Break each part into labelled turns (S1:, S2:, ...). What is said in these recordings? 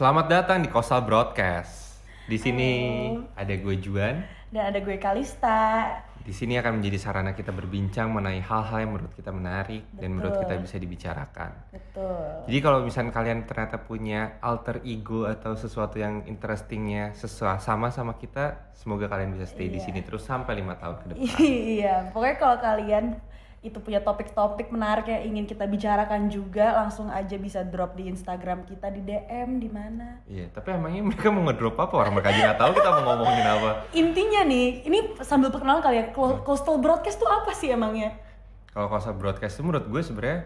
S1: Selamat datang di Kosal Broadcast. Di sini
S2: Halo.
S1: ada gue Juan.
S2: Dan ada gue Kalista.
S1: Di sini akan menjadi sarana kita berbincang mengenai hal-hal yang menurut kita menarik dan menurut
S2: Betul.
S1: kita bisa dibicarakan.
S2: Betul.
S1: Jadi kalau misalnya kalian ternyata punya alter ego atau sesuatu yang interestingnya sesuai sama sama kita, semoga kalian bisa stay di
S2: Iya.
S1: sini terus sampai lima tahun ke depan.
S2: iya, pokoknya kalau kalian itu punya topik-topik menarik yang ingin kita bicarakan juga, langsung aja bisa drop di Instagram kita di DM di mana.
S1: Iya, tapi emangnya mereka mau ngedrop apa? Orang mereka aja nggak tahu kita mau ngomongin apa.
S2: Intinya nih, ini sambil perkenalan kali ya, Clo- Coastal Broadcast tuh apa sih emangnya?
S1: Kalau Kosal Broadcast itu menurut gue sebenarnya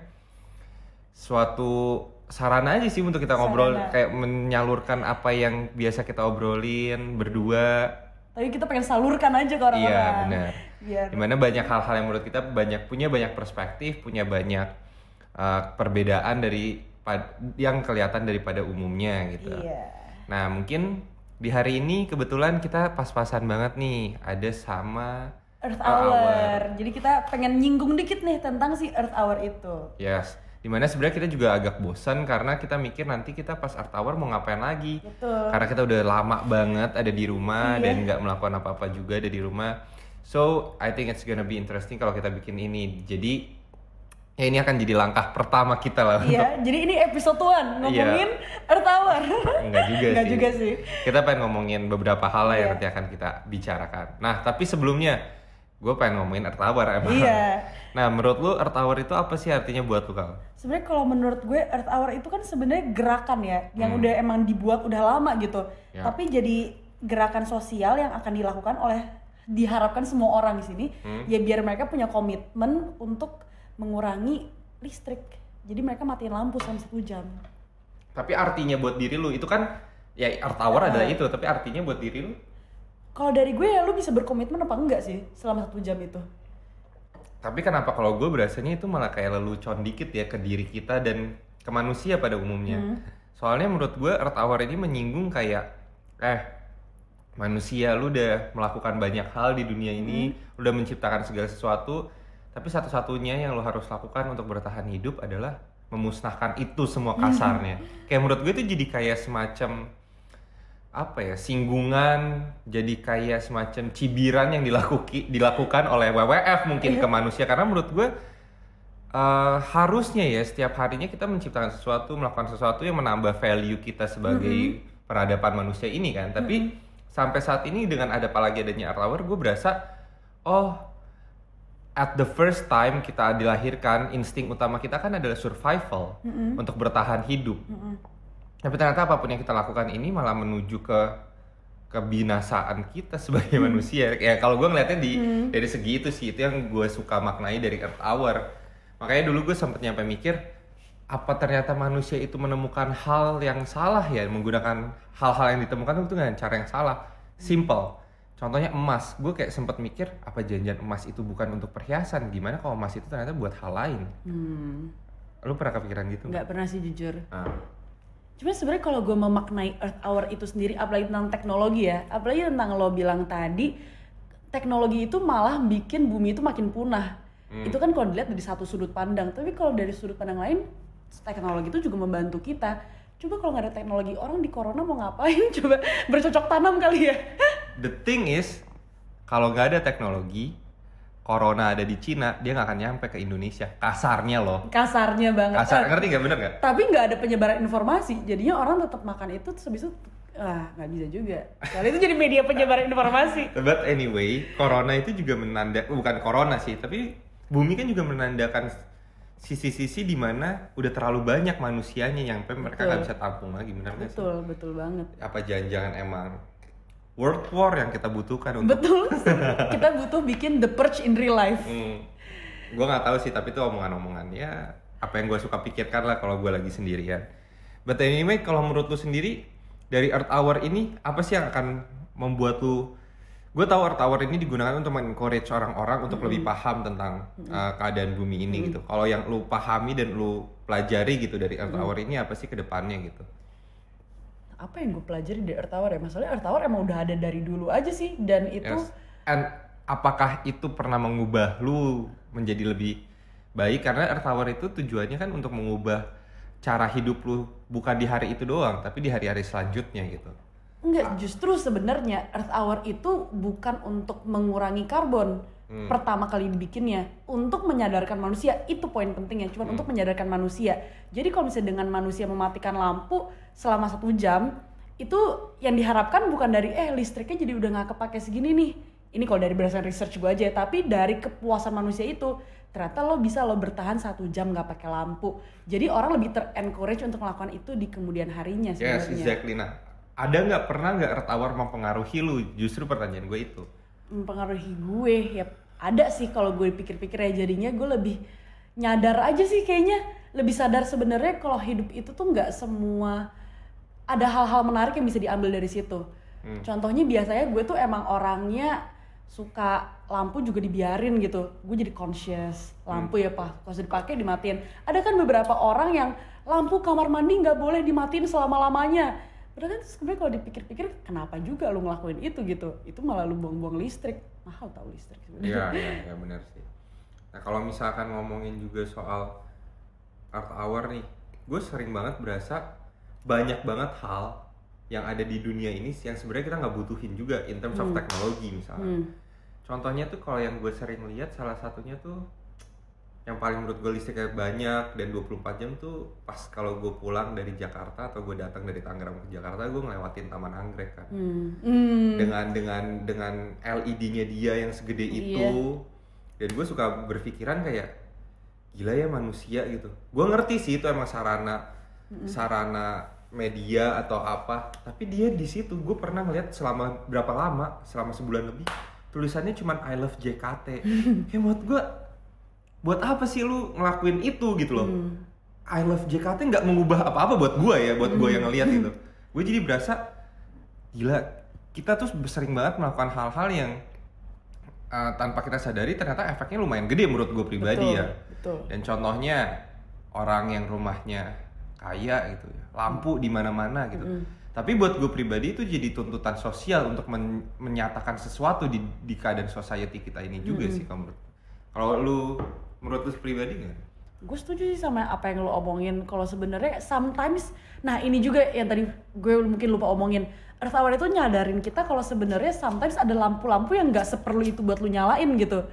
S1: suatu sarana aja sih untuk kita ngobrol
S2: Sarana.
S1: kayak menyalurkan apa yang biasa kita obrolin berdua.
S2: Tapi kita pengen salurkan aja ke orang-orang.
S1: Iya, benar.
S2: Biar
S1: Di mana banyak hal-hal yang menurut kita banyak punya banyak perspektif, punya banyak uh, perbedaan dari yang kelihatan daripada umumnya gitu.
S2: Iya.
S1: Nah, mungkin di hari ini kebetulan kita pas-pasan banget nih ada sama
S2: Earth
S1: Earth
S2: Hour.
S1: Hour.
S2: Jadi kita pengen nyinggung dikit nih tentang si Earth Hour itu.
S1: Yes. Di mana sebenarnya kita juga agak bosan karena kita mikir nanti kita pas Art Hour mau ngapain lagi.
S2: Betul.
S1: Karena kita udah lama banget ada di rumah
S2: Iya.
S1: dan nggak melakukan apa-apa juga ada di rumah. So I think it's gonna be interesting kalau kita bikin ini. Jadi ya ini akan jadi langkah pertama kita lah.
S2: Iya, jadi ini episode 1 ngomongin Earth Hour.
S1: Enggak juga
S2: Enggak
S1: sih.
S2: juga sih.
S1: Kita pengen ngomongin beberapa hal lah yang
S2: Iya.
S1: nanti akan kita bicarakan. Nah tapi sebelumnya gue pengen ngomongin Earth Hour emang.
S2: Iya.
S1: Nah menurut lu Earth Hour itu apa sih artinya buat lu kal?
S2: Sebenarnya kalau menurut gue Earth Hour itu kan sebenarnya gerakan ya, yang udah emang dibuat udah lama gitu.
S1: Hmm. Ya.
S2: Tapi jadi gerakan sosial yang akan dilakukan oleh diharapkan semua orang di sini
S1: Hmm.
S2: ya biar mereka punya komitmen untuk mengurangi listrik. Jadi mereka matiin lampu selama satu jam.
S1: Tapi artinya buat diri lu itu kan ya Earth Hour
S2: Iya.
S1: adalah itu, tapi artinya buat diri lu
S2: Kalau dari gue ya lu bisa berkomitmen apa enggak sih selama satu jam itu?
S1: Tapi kenapa kalau gue berasanya itu malah kayak lelucon dikit ya ke diri kita dan ke manusia pada umumnya.
S2: Hmm.
S1: Soalnya menurut gue Earth Hour ini menyinggung kayak eh manusia lu udah melakukan banyak hal di dunia ini,
S2: Hmm.
S1: udah menciptakan segala sesuatu, tapi satu-satunya yang lo harus lakukan untuk bertahan hidup adalah memusnahkan itu semua kasarnya. Kayak menurut gue itu jadi kayak semacam apa ya singgungan jadi kayak semacam cibiran yang dilakuki dilakukan oleh WWF mungkin ke manusia. Karena menurut gue eh, harusnya ya setiap harinya kita menciptakan sesuatu melakukan sesuatu yang menambah value kita sebagai peradaban manusia ini kan. Tapi sampai saat ini dengan ada apalagi adanya Earth Hour gue berasa oh at the first time kita dilahirkan insting utama kita kan adalah survival untuk bertahan hidup tapi ternyata apa pun yang kita lakukan ini malah menuju ke kebinasaan kita sebagai manusia. Ya kalau gue ngeliatnya di dari segi itu sih itu yang gue suka maknai dari Earth Hour. Makanya dulu gue sempet nyampe mikir apa ternyata manusia itu menemukan hal yang salah ya menggunakan hal-hal yang ditemukan itu dengan cara yang salah. Simple. Contohnya emas, gue kayak sempet mikir apa janjian emas itu bukan untuk perhiasan? Gimana kalau emas itu ternyata buat hal lain?
S2: Hmm,
S1: Lu pernah kepikiran gitu?
S2: nggak pernah sih jujur.
S1: Nah,
S2: Cuma sebenarnya kalau gue memaknai Earth Hour itu sendiri, apalagi tentang teknologi ya, apalagi tentang lo bilang tadi, teknologi itu malah bikin bumi itu makin punah. Itu kan kalau dilihat dari satu sudut pandang, tapi kalau dari sudut pandang lain, teknologi itu juga membantu kita. Coba kalau nggak ada teknologi, orang di corona mau ngapain? Coba bercocok tanam kali ya.
S1: The thing is, kalau nggak ada teknologi, corona ada di Cina, dia nggak akan nyampe ke Indonesia. Kasarnya loh.
S2: Kasarnya banget.
S1: Kasar, ngerti nggak bener nggak?
S2: tapi nggak ada penyebaran informasi jadinya orang tetap makan itu terus habis itu ah nggak bisa juga soalnya itu jadi media penyebaran informasi
S1: But anyway, corona itu juga menanda, bukan corona sih, tapi bumi kan juga menandakan sisi-sisi di mana udah terlalu banyak manusianya yang mereka nggak bisa tampung lagi, bener nggak sih?
S2: betul betul banget
S1: Apa jangan-jangan emang world war yang kita butuhkan untuk
S2: betul kita butuh bikin the purge in real life
S1: Hmm. Gue nggak tahu sih, tapi itu omongan-omongan ya apa yang gue suka pikirkan lah kalau gue lagi sendirian. But anyway, kalau menurut lu sendiri dari Earth Hour ini apa sih yang akan membuat lu Gue tahu Earth Hour ini digunakan untuk encourage orang-orang untuk lebih paham tentang uh, keadaan bumi ini gitu. Kalau yang lu pahami dan lu pelajari gitu dari Earth Hour ini apa sih ke depannya gitu?
S2: Apa yang gue pelajari dari Earth Hour ya masalahnya Earth Hour emang udah ada dari dulu aja sih dan itu
S1: Yes. And apakah itu pernah mengubah lu menjadi lebih baik karena Earth Hour itu tujuannya kan untuk mengubah cara hidup lu bukan di hari itu doang tapi di hari-hari selanjutnya gitu
S2: Enggak, justru sebenarnya Earth Hour itu bukan untuk mengurangi karbon.
S1: Hmm.
S2: Pertama kali dibikinnya untuk menyadarkan manusia itu poin pentingnya, cuma
S1: Hmm.
S2: untuk menyadarkan manusia. Jadi kalau misalnya dengan manusia mematikan lampu selama satu jam, itu yang diharapkan bukan dari eh listriknya jadi udah nggak kepake segini nih. Ini kalau dari berdasarkan research gue aja, tapi dari kepuasan manusia itu ternyata lo bisa lo bertahan satu jam nggak pakai lampu. Jadi orang lebih ter-encourage untuk melakukan itu di kemudian harinya
S1: Yes,
S2: sebenarnya.
S1: exactly. Nah, ada nggak pernah nggak Hour mempengaruhi lu? Justru pertanyaan gue itu.
S2: Mempengaruhi gue ya ada sih kalau gue pikir-pikir ya jadinya gue lebih nyadar aja sih kayaknya. Lebih sadar sebenarnya kalau hidup itu tuh nggak semua ada hal-hal menarik yang bisa diambil dari situ.
S1: Hmm.
S2: contohnya biasanya gue tuh emang orangnya suka lampu juga dibiarin gitu. Gue jadi conscious lampu ya pak. Kalau dipakai dimatiin. Ada kan beberapa orang yang lampu kamar mandi nggak boleh dimatiin selama lamanya Padahal kan sebenarnya kalau dipikir-pikir kenapa juga lu ngelakuin itu gitu itu malah lu buang-buang listrik mahal tau listrik
S1: Iya,
S2: sebenarnya
S1: iya, iya benar sih. Nah, kalau misalkan ngomongin juga soal Earth Hour nih, gue sering banget berasa banyak banget hal yang ada di dunia ini yang sebenarnya kita nggak butuhin juga in terms of teknologi misalnya.
S2: Hmm.
S1: Contohnya tuh kalau yang gue sering lihat salah satunya tuh yang paling menurut gue listriknya banyak dan 24 jam tuh pas kalau gue pulang dari Jakarta atau gue datang dari Tangerang ke Jakarta gue ngelewatin Taman Anggrek kan
S2: Hmm. Hmm.
S1: dengan dengan dengan LED-nya dia yang segede itu
S2: Iya.
S1: dan gue suka berpikiran kayak gila ya manusia gitu gue ngerti sih itu emang sarana sarana media atau apa tapi dia di situ gue pernah ngeliat selama berapa lama selama sebulan lebih tulisannya cuman I love JKT kayak buat gue buat apa sih lu ngelakuin itu gitu loh
S2: Hmm.
S1: I love JKT nggak mengubah apa-apa buat gue ya, buat gue yang ngeliat itu. Gue jadi berasa gila. Kita tuh sering banget melakukan hal-hal yang uh, tanpa kita sadari ternyata efeknya lumayan gede menurut gue pribadi
S2: Betul,
S1: ya.
S2: betul.
S1: Dan contohnya orang yang rumahnya kaya gitu ya, lampu di mana-mana gitu. Tapi buat gue pribadi itu jadi tuntutan sosial untuk men- menyatakan sesuatu di, di keadaan society kita ini juga sih kalau menurut. Kalau lu menurut lu pribadi nggak?
S2: gue setuju sih sama apa yang lo omongin. Kalau sebenarnya sometimes nah ini juga yang tadi gue mungkin lupa omongin. Earth Hour itu nyadarin kita kalau sebenarnya sometimes ada lampu-lampu yang nggak seperlu itu buat lu nyalain gitu.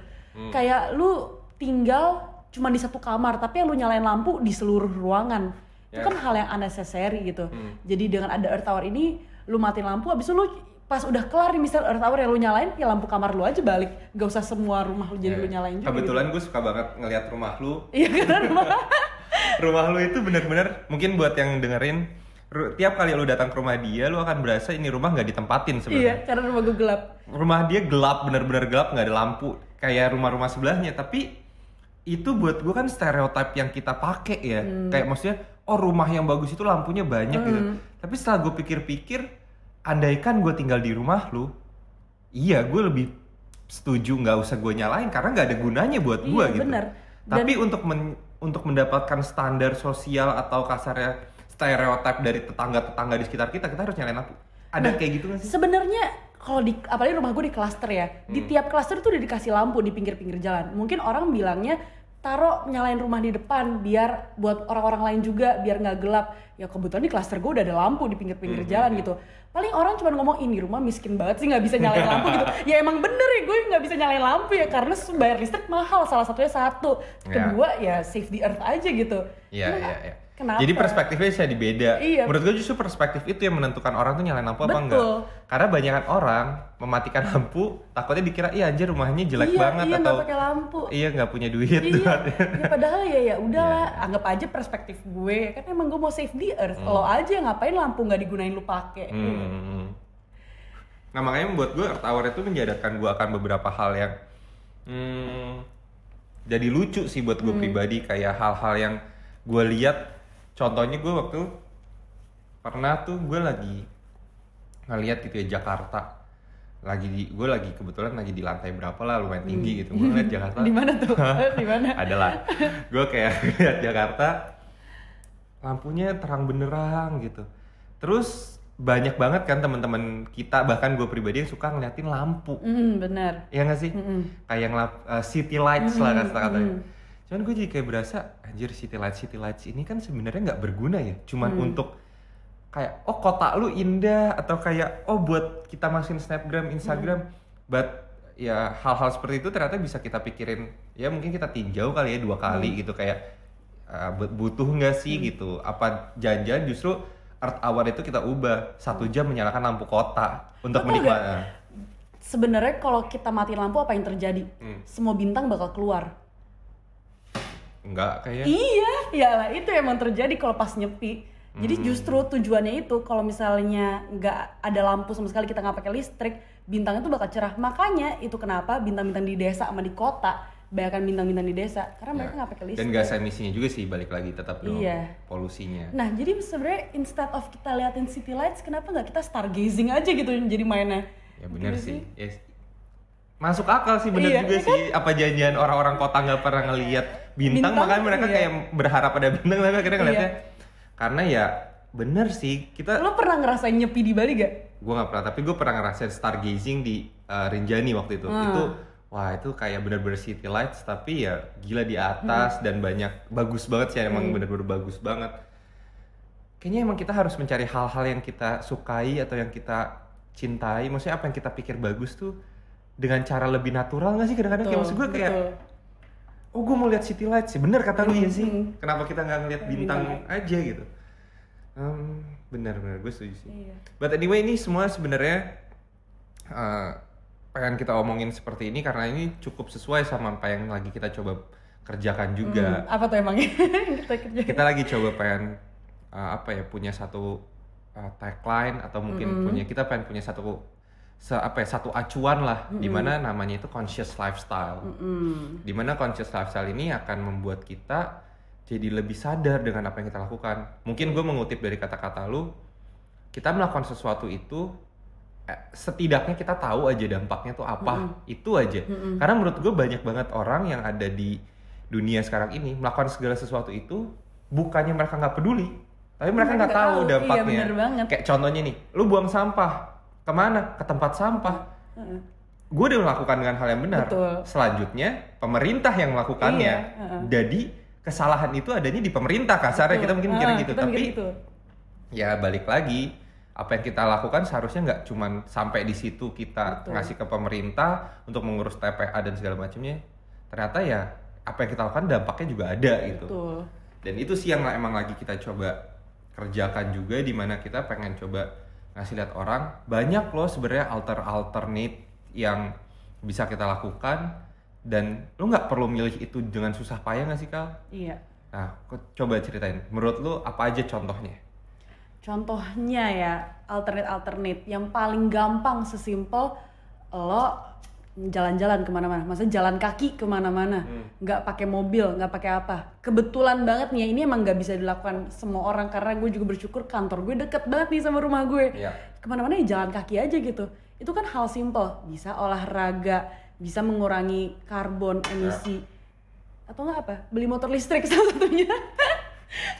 S2: Kayak lu tinggal cuma di satu kamar tapi yang lu nyalain lampu di seluruh ruangan. Itu
S1: Ya.
S2: kan hal yang unnecessary gitu. Jadi dengan ada Earth Hour ini lu matiin lampu abis itu lu pas udah kelar nih misal Earth Hour yang lu nyalain ya lampu kamar lu aja balik gak usah semua rumah lu jadi
S1: Ya.
S2: lu nyalain juga gitu.
S1: Kebetulan gue suka banget ngelihat rumah lu.
S2: iya kan
S1: rumah lu itu bener-bener mungkin buat yang dengerin tiap kali lu datang ke rumah dia lu akan berasa ini rumah nggak ditempatin
S2: Iya,
S1: sebenarnya.
S2: karena rumah gue gelap.
S1: Rumah dia gelap bener-bener gelap nggak ada lampu kayak rumah-rumah sebelahnya tapi itu buat gue kan stereotip yang kita pakai ya
S2: Hmm.
S1: kayak maksudnya oh rumah yang bagus itu lampunya banyak gitu tapi setelah gue pikir-pikir andaikan gue tinggal di rumah lu iya gue lebih setuju nggak usah gue nyalain karena nggak ada gunanya buat gue
S2: Iya,
S1: gitu
S2: bener.
S1: tapi untuk men- untuk mendapatkan standar sosial atau kasarnya stereotip dari tetangga-tetangga di sekitar kita kita harus nyalain lampu ada
S2: Nah,
S1: kayak gitu nggak sih
S2: Sebenarnya kalau di apalagi rumah gue di klaster ya, di tiap klaster itu udah dikasih lampu di pinggir-pinggir jalan. Mungkin orang bilangnya taruh nyalain rumah di depan biar buat orang-orang lain juga biar nggak gelap. Ya kebetulan di klaster gue udah ada lampu di pinggir-pinggir jalan gitu. Paling orang cuma ngomong ini rumah miskin banget sih nggak bisa nyalain lampu gitu. Ya emang bener ya gue nggak bisa nyalain lampu ya karena bayar listrik mahal salah satunya satu.
S1: Ya.
S2: Kedua ya save the earth aja gitu.
S1: Iya,
S2: Emang
S1: iya, iya.
S2: Kenapa?
S1: Jadi perspektifnya bisa dibeda.
S2: Iya.
S1: Menurut gue justru perspektif itu yang menentukan orang tuh nyalain lampu apa
S2: Betul.
S1: enggak. Karena banyakan orang mematikan lampu takutnya dikira iya anjir rumahnya jelek
S2: iya,
S1: banget
S2: iya,
S1: atau
S2: pakai lampu.
S1: iya nggak punya duit.
S2: iya ya padahal ya ya udahlah
S1: Iya.
S2: anggap aja perspektif gue kan emang gue mau save the earth lo aja ngapain lampu nggak digunain lu pakai
S1: Hmm. Nah makanya membuat gue Earth Hour itu menjadarkan gue akan beberapa hal yang hmm, jadi lucu sih buat gue pribadi kayak hal-hal yang gue lihat contohnya gue waktu pernah tuh gue lagi ngeliat gitu ya Jakarta. Lagi di gue lagi kebetulan lagi di lantai berapa lah lumayan tinggi gitu. Gue ngeliat Jakarta.
S2: Di mana tuh? Di mana?
S1: Adalah gue kayak lihat Jakarta lampunya terang benerang gitu. Terus banyak banget kan teman-teman kita bahkan gue pribadi yang suka ngeliatin lampu.
S2: Hmm benar.
S1: Ya nggak sih?
S2: Mm-mm.
S1: kayak yang eh, city lights lah kata katanya cuman gue jadi kayak berasa anjir city lights city lights ini kan sebenarnya nggak berguna ya cuman
S2: Hmm.
S1: untuk kayak oh kota lu indah atau kayak oh buat kita masukin snapgram instagram
S2: Hmm.
S1: but ya hal-hal seperti itu ternyata bisa kita pikirin ya mungkin kita tinjau kali ya dua kali
S2: Hmm.
S1: gitu kayak uh, bu- butuh nggak sih gitu apa jangan-jangan justru earth hour itu kita ubah satu jam menyalakan lampu kota untuk menikmati
S2: Sebenarnya kalau kita matiin lampu apa yang terjadi?
S1: Hmm.
S2: Semua bintang bakal keluar.
S1: Enggak kayak
S2: Iya, ya lah itu emang terjadi kalau pas nyepi. Jadi
S1: Hmm.
S2: justru tujuannya itu kalau misalnya nggak ada lampu sama sekali kita nggak pakai listrik, bintang itu bakal cerah. Makanya itu kenapa bintang-bintang di desa sama di kota bayangkan bintang-bintang di desa karena mereka
S1: Ya.
S2: nggak pakai
S1: dan
S2: listrik.
S1: gas emisinya juga sih balik lagi tetap dong
S2: Iya.
S1: polusinya
S2: Nah jadi sebenarnya instead of kita liatin city lights, kenapa nggak kita stargazing aja gitu jadi mainnya?
S1: ya benar
S2: Gitu
S1: sih Yes. masuk akal sih bener
S2: Iya,
S1: juga
S2: iya
S1: sih apa janjian orang-orang kota nggak pernah ngelihat bintang,
S2: Bintang,
S1: makanya mereka
S2: iya.
S1: kayak berharap ada bintang tapi akhirnya ngeliatnya karena ya bener sih kita
S2: Lo pernah ngerasain nyepi di Bali gak?
S1: gue nggak pernah tapi gue pernah ngerasain stargazing di uh, Rinjani waktu itu
S2: Hmm.
S1: itu wah itu kayak bener-bener city lights tapi ya gila di atas dan banyak bagus banget sih emang
S2: Hmm.
S1: bener-bener bagus banget kayaknya emang kita harus mencari hal-hal yang kita sukai atau yang kita cintai maksudnya apa yang kita pikir bagus tuh dengan cara lebih natural nggak sih kadang-kadang kayak maksud gue kayak
S2: betul.
S1: Oh gue mau lihat city lights sih bener kata lu ya sih. Kenapa kita nggak ngeliat bintang
S2: Bintang.
S1: aja gitu? Hmm, bener bener. Gue setuju sih.
S2: Iya.
S1: But anyway ini semua sebenarnya uh, pengen kita omongin seperti ini karena ini cukup sesuai sama apa yang lagi kita coba kerjakan juga.
S2: Hmm, apa tuh emangnya? Kita?
S1: Kita lagi coba pengen uh, apa ya punya satu uh, tagline atau mungkin punya kita pengen punya satu se apa ya satu acuan lah di mana namanya itu conscious lifestyle.
S2: Hmm.
S1: Di mana conscious lifestyle ini akan membuat kita jadi lebih sadar dengan apa yang kita lakukan. Mungkin gue mengutip dari kata-kata lu, kita melakukan sesuatu itu eh, setidaknya kita tahu aja dampaknya tuh apa, itu aja. Karena menurut gue banyak banget orang yang ada di dunia sekarang ini melakukan segala sesuatu itu bukannya mereka nggak peduli, tapi mereka nggak tahu
S2: iya,
S1: dampaknya.
S2: bener banget.
S1: Kayak contohnya nih, lu buang sampah ke mana? Ke tempat sampah.
S2: Heeh.
S1: Gue udah melakukan dengan hal yang benar.
S2: Betul.
S1: Selanjutnya pemerintah yang melakukannya.
S2: Iya, heeh.
S1: Jadi kesalahan itu adanya di pemerintah kasarnya
S2: Betul.
S1: kita mungkin mikirnya
S2: Ah,
S1: gitu.
S2: kita
S1: Tapi
S2: gitu.
S1: ya balik lagi apa yang kita lakukan seharusnya nggak cuman sampai di situ kita
S2: Betul.
S1: ngasih ke pemerintah untuk mengurus TPA dan segala macamnya. Ternyata ya apa yang kita lakukan dampaknya juga ada gitu.
S2: Betul.
S1: Dan itu sih yang emang lagi kita coba kerjakan juga di mana kita pengen coba ngasih lihat orang banyak loh sebenarnya alter alternate yang bisa kita lakukan dan lu nggak perlu milih itu dengan susah payah nggak sih kal?
S2: Iya.
S1: Nah, coba ceritain. Menurut lu apa aja contohnya?
S2: Contohnya ya alternate-alternate yang paling gampang sesimpel lo jalan-jalan ke mana-mana, maksudnya jalan kaki ke mana-mana,
S1: Hmm.
S2: nggak pakai mobil, nggak pakai apa. Kebetulan banget nih ya, ini emang nggak bisa dilakukan semua orang karena gue juga bersyukur kantor gue deket banget nih sama rumah gue.
S1: Iya.
S2: Ke mana-mana ya jalan kaki aja gitu. Itu kan hal simple, bisa olahraga, bisa mengurangi karbon emisi, atau nggak apa? Beli motor listrik salah satunya.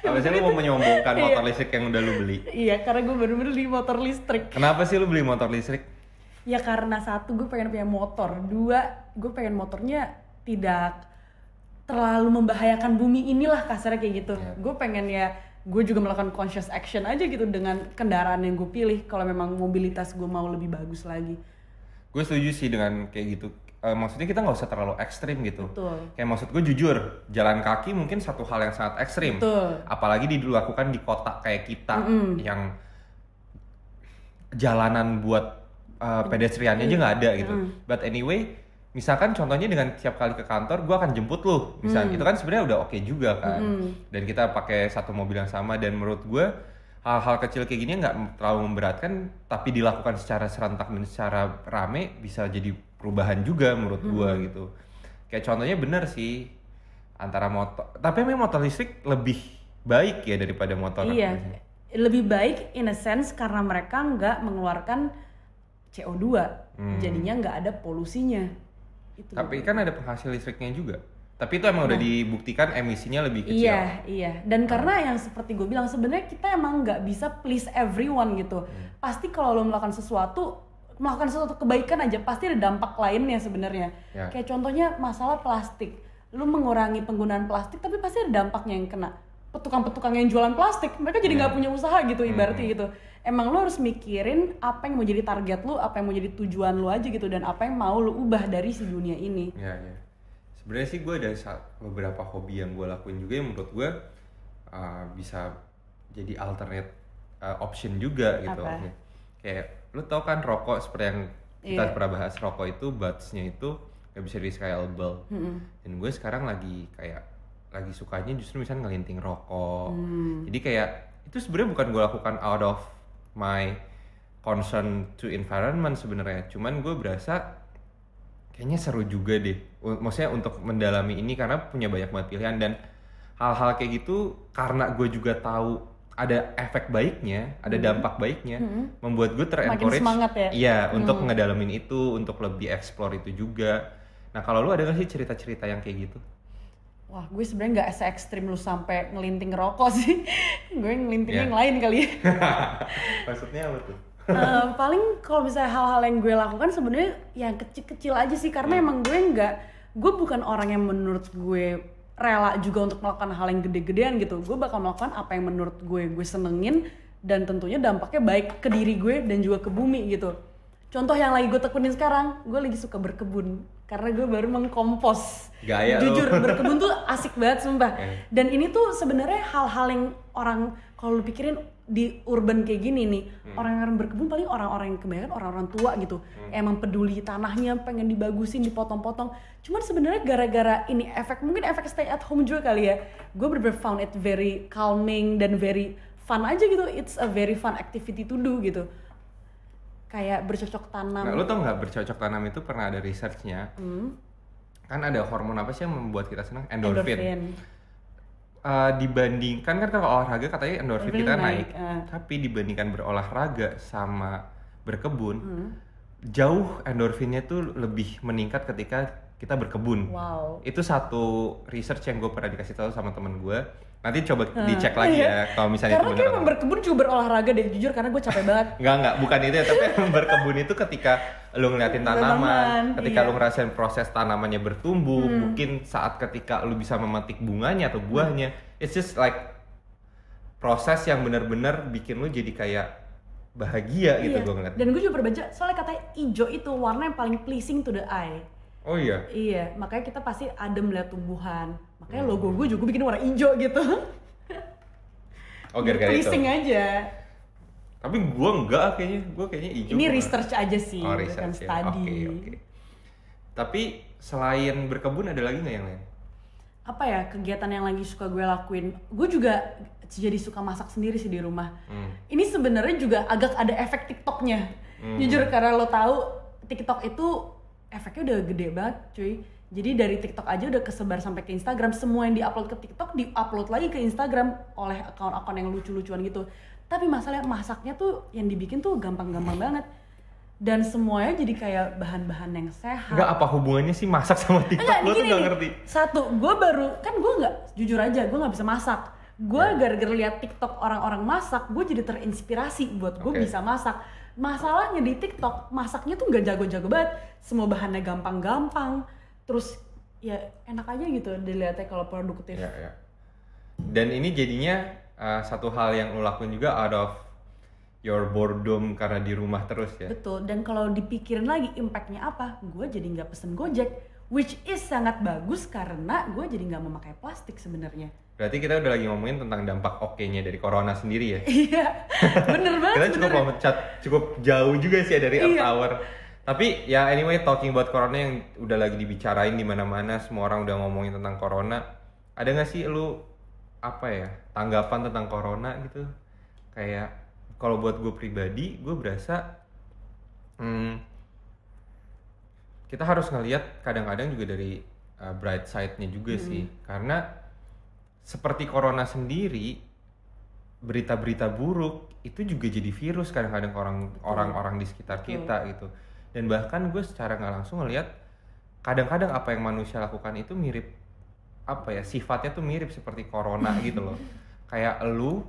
S1: Sih lu mau menyombongkan
S2: Iya.
S1: motor listrik yang udah lu beli?
S2: iya, karena gue baru beli motor listrik.
S1: Kenapa sih lu beli motor listrik?
S2: Ya karena satu gue pengen punya motor, dua gue pengen motornya tidak terlalu membahayakan bumi inilah kasarnya kayak gitu.
S1: Iya.
S2: Gue pengen ya gue juga melakukan conscious action aja gitu dengan kendaraan yang gue pilih kalau memang mobilitas gue mau lebih bagus lagi.
S1: Gue setuju sih dengan kayak gitu. Eh, maksudnya kita nggak usah terlalu ekstrim gitu.
S2: Betul.
S1: Kayak maksud gue jujur, jalan kaki mungkin satu hal yang sangat ekstrim.
S2: Betul.
S1: Apalagi dilakukan di kota kayak kita yang jalanan buat uh, pedestriannya aja nggak ada gitu. But anyway, misalkan contohnya dengan tiap kali ke kantor, gue akan jemput lu. Misal itu kan sebenarnya udah oke juga kan. Dan kita pakai satu mobil yang sama dan menurut gue hal-hal kecil kayak gini nggak terlalu memberatkan, tapi dilakukan secara serentak dan secara rame bisa jadi perubahan juga menurut gue gitu. Kayak contohnya bener sih antara motor, tapi memang motor listrik lebih baik ya daripada motor
S2: Iya, lebih baik in a sense karena mereka nggak mengeluarkan CO2, jadinya nggak ada polusinya. Itu.
S1: Tapi kan ada penghasil listriknya juga. Tapi itu emang udah dibuktikan emisinya lebih kecil.
S2: Iya, iya. Dan karena yang seperti gue bilang sebenarnya kita emang nggak bisa please everyone gitu. Pasti kalau lo melakukan sesuatu, melakukan sesuatu kebaikan aja pasti ada dampak lainnya sebenarnya.
S1: Ya.
S2: Kayak contohnya masalah plastik. lu mengurangi penggunaan plastik tapi pasti ada dampaknya yang kena petukang-petukang yang jualan plastik mereka jadi nggak punya usaha gitu ibaratnya gitu emang lu harus mikirin apa yang mau jadi target lu apa yang mau jadi tujuan lu aja gitu dan apa yang mau lu ubah dari si dunia ini
S1: Ya, ya. Sebenarnya sih gue ada beberapa hobi yang gue lakuin juga yang menurut gue uh, bisa jadi alternate uh, option juga gitu.
S2: Apa?
S1: Kayak lu tau kan rokok seperti yang kita
S2: Iya.
S1: pernah bahas rokok itu buds-nya itu nggak bisa recyclable.
S2: Mm-mm.
S1: Dan gue sekarang lagi kayak lagi sukanya justru misalnya ngelinting rokok.
S2: Hmm.
S1: Jadi kayak itu sebenarnya bukan gue lakukan out of my concern to environment sebenarnya. Cuman gue berasa kayaknya seru juga deh. Maksudnya untuk mendalami ini karena punya banyak banget pilihan dan hal-hal kayak gitu karena gue juga tahu ada efek baiknya, ada dampak baiknya, membuat gue terencourage.
S2: Hmm. semangat ya?
S1: Iya, untuk ngedalamin itu, untuk lebih explore itu juga. Nah kalau lu ada gak sih cerita-cerita yang kayak gitu?
S2: Wah, gue sebenarnya nggak se ekstrim lu sampai ngelinting rokok sih. gue ngelinting
S1: Iya.
S2: yang lain kali ya.
S1: Maksudnya apa tuh?
S2: Eh, paling kalau misalnya hal-hal yang gue lakukan sebenarnya yang kecil-kecil aja sih karena emang gue nggak gue bukan orang yang menurut gue rela juga untuk melakukan hal yang gede-gedean gitu gue bakal melakukan apa yang menurut gue gue senengin dan tentunya dampaknya baik ke diri gue dan juga ke bumi gitu contoh yang lagi gue tekunin sekarang gue lagi suka berkebun karena gue baru mengkompos.
S1: Gaya
S2: jujur berkebun tuh asik banget sumpah.
S1: Eh.
S2: dan ini tuh sebenarnya hal-hal yang orang kalau lu pikirin di urban kayak gini nih
S1: Hmm.
S2: orang-orang berkebun paling orang-orang yang kebanyakan orang-orang tua gitu.
S1: Hmm.
S2: emang peduli tanahnya pengen dibagusin dipotong-potong. Cuman sebenarnya gara-gara ini efek mungkin efek stay at home juga kali ya. Gue bener found it very calming dan very fun aja gitu. It's a very fun activity to do gitu kayak bercocok tanam
S1: Nah, lu tau nggak bercocok tanam itu pernah ada researchnya?
S2: Hmm,
S1: Kan ada hormon apa sih yang membuat kita senang? Endorfin.
S2: endorphin.
S1: Eh, dibandingkan kan kalau olahraga katanya endorfin
S2: Endorfin
S1: kita
S2: naik,
S1: naik,
S2: eh.
S1: tapi dibandingkan berolahraga sama berkebun,
S2: Hmm.
S1: jauh endorfinnya tuh lebih meningkat ketika kita berkebun.
S2: wow
S1: Itu satu research yang gue pernah dikasih tahu sama temen gue. Nanti coba dicek lagi
S2: Iya.
S1: ya kalau misalnya
S2: karena
S1: itu
S2: kayak emang berkebun juga berolahraga deh jujur karena gue capek banget
S1: Enggak, enggak, bukan itu ya, tapi berkebun itu ketika lu ngeliatin tanaman, ketika
S2: iya.
S1: lu ngerasain proses tanamannya bertumbuh, mungkin saat ketika lu bisa memetik bunganya atau buahnya, it's just like proses yang benar-benar bikin lu jadi kayak bahagia gitu
S2: Iya.
S1: gua ngeliat.
S2: Dan gue juga berbaca soalnya katanya hijau itu warna yang paling pleasing to the eye.
S1: Oh iya.
S2: Iya, makanya kita pasti adem lihat tumbuhan. Makanya logo gue juga bikin warna hijau gitu.
S1: Oh gara-gara itu.
S2: aja.
S1: Tapi gua enggak kayaknya, gua kayaknya hijau.
S2: Ini research aja sih,
S1: Oh,
S2: bukan
S1: research ya.
S2: study.
S1: Oke, oke. Tapi selain berkebun ada lagi nggak yang lain?
S2: Apa ya kegiatan yang lagi suka gue lakuin? Gue juga jadi suka masak sendiri sih di rumah.
S1: Hmm.
S2: Ini sebenarnya juga agak ada efek TikToknya.
S1: Hmm.
S2: Jujur karena lo tahu TikTok itu efeknya udah gede banget, cuy. Jadi dari TikTok aja udah kesebar sampai ke Instagram. Semua yang diupload ke TikTok diupload lagi ke Instagram oleh akun-akun yang lucu-lucuan gitu. Tapi masalahnya masaknya tuh yang dibikin tuh gampang-gampang banget. Dan semuanya jadi kayak bahan-bahan yang sehat.
S1: Enggak apa hubungannya sih masak sama TikTok?
S2: Enggak,
S1: tuh
S2: gini
S1: nggak
S2: nih.
S1: ngerti.
S2: Satu, gue baru kan gue nggak jujur aja, gue nggak bisa masak. Gue
S1: Ya.
S2: gara-gara lihat TikTok orang-orang masak, gue jadi terinspirasi buat gue
S1: Oke.
S2: bisa masak. Masalahnya di TikTok masaknya tuh nggak jago-jago banget, semua bahannya gampang-gampang. Terus ya enak aja gitu dilihatnya kalau produktif.
S1: Ya, ya. Dan ini jadinya uh, satu hal yang lo lakuin juga out of your boredom karena di rumah terus ya.
S2: Betul. Dan kalau dipikirin lagi impactnya apa, gue jadi nggak pesen Gojek, which is sangat bagus karena gue jadi nggak memakai plastik sebenarnya.
S1: Berarti kita udah lagi ngomongin tentang dampak oke-nya dari corona sendiri ya.
S2: Iya, bener banget.
S1: kita cukup
S2: sebenarnya.
S1: loncat cukup jauh juga sih ya dari Earth
S2: Iya.
S1: Hour. Tapi ya anyway talking about corona yang udah lagi dibicarain di mana-mana, semua orang udah ngomongin tentang corona. Ada nggak sih lu apa ya tanggapan tentang corona gitu? Kayak kalau buat gue pribadi, gue berasa hmm, kita harus ngelihat kadang-kadang juga dari uh, bright side-nya juga sih, karena seperti corona sendiri berita-berita buruk itu juga jadi virus kadang-kadang orang orang-orang di sekitar kita gitu dan bahkan gue secara nggak langsung ngelihat kadang-kadang apa yang manusia lakukan itu mirip apa ya sifatnya tuh mirip seperti corona gitu loh. Kayak lu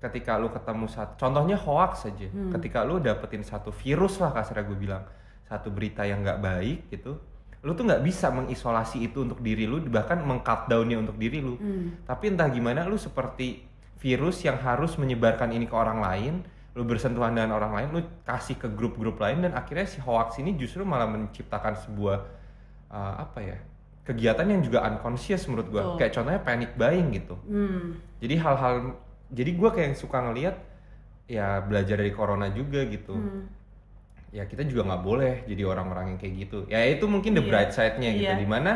S1: ketika lu ketemu satu contohnya hoax saja ketika lu dapetin satu virus lah kasarnya gue bilang. Satu berita yang nggak baik gitu. Lu tuh nggak bisa mengisolasi itu untuk diri lu bahkan mengcut downnya untuk diri lu.
S2: Hmm.
S1: tapi entah gimana lu seperti virus yang harus menyebarkan ini ke orang lain lu bersentuhan dengan orang lain lu kasih ke grup-grup lain dan akhirnya si hoax ini justru malah menciptakan sebuah uh, apa ya kegiatan yang juga unconscious menurut gua
S2: Betul.
S1: kayak contohnya panic buying gitu
S2: Hmm.
S1: jadi hal-hal jadi gua kayak suka ngelihat ya belajar dari corona juga gitu
S2: Hmm.
S1: ya kita juga nggak boleh jadi orang-orang yang kayak gitu ya itu mungkin the
S2: Iya.
S1: bright side-nya gitu
S2: Iya.
S1: di mana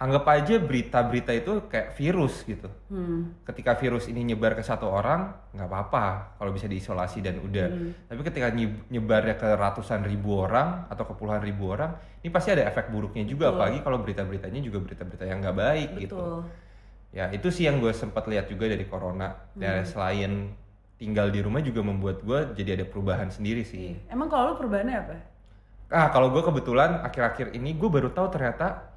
S1: anggap aja berita-berita itu kayak virus gitu
S2: Hmm.
S1: ketika virus ini nyebar ke satu orang nggak apa-apa kalau bisa diisolasi dan udah
S2: Hmm.
S1: tapi ketika nye- nyebarnya ke ratusan ribu orang atau ke puluhan ribu orang ini pasti ada efek buruknya juga
S2: Betul.
S1: apalagi kalau berita-beritanya juga berita-berita yang nggak baik gitu
S2: Betul.
S1: ya itu sih yang gue sempat lihat juga dari corona dan
S2: Hmm.
S1: selain tinggal di rumah juga membuat gue jadi ada perubahan sendiri sih
S2: Emang kalau lu perubahannya apa?
S1: Ah, kalau gue kebetulan akhir-akhir ini gue baru tahu ternyata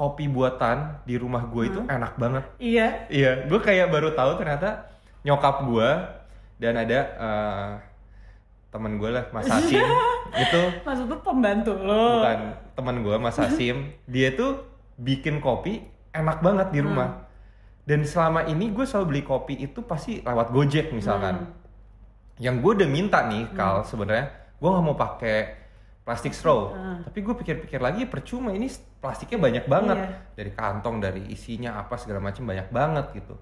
S1: kopi buatan di rumah gue itu enak banget.
S2: Iya.
S1: Iya, gue kayak baru tahu ternyata nyokap gue dan ada eh, teman gue lah, Mas Hasim itu
S2: Maksud lu pembantu lo.
S1: bukan teman gue, Mas Hasim. Dia tuh bikin kopi enak banget di rumah. Dan selama ini gue selalu beli kopi itu pasti lewat Gojek misalkan. Yang gue udah minta nih, Kal, sebenarnya gue nggak mau pakai plastik straw.
S2: Hmm.
S1: Tapi gue pikir-pikir lagi percuma ini plastiknya banyak banget
S2: Iya.
S1: dari kantong, dari isinya apa segala macam banyak banget gitu.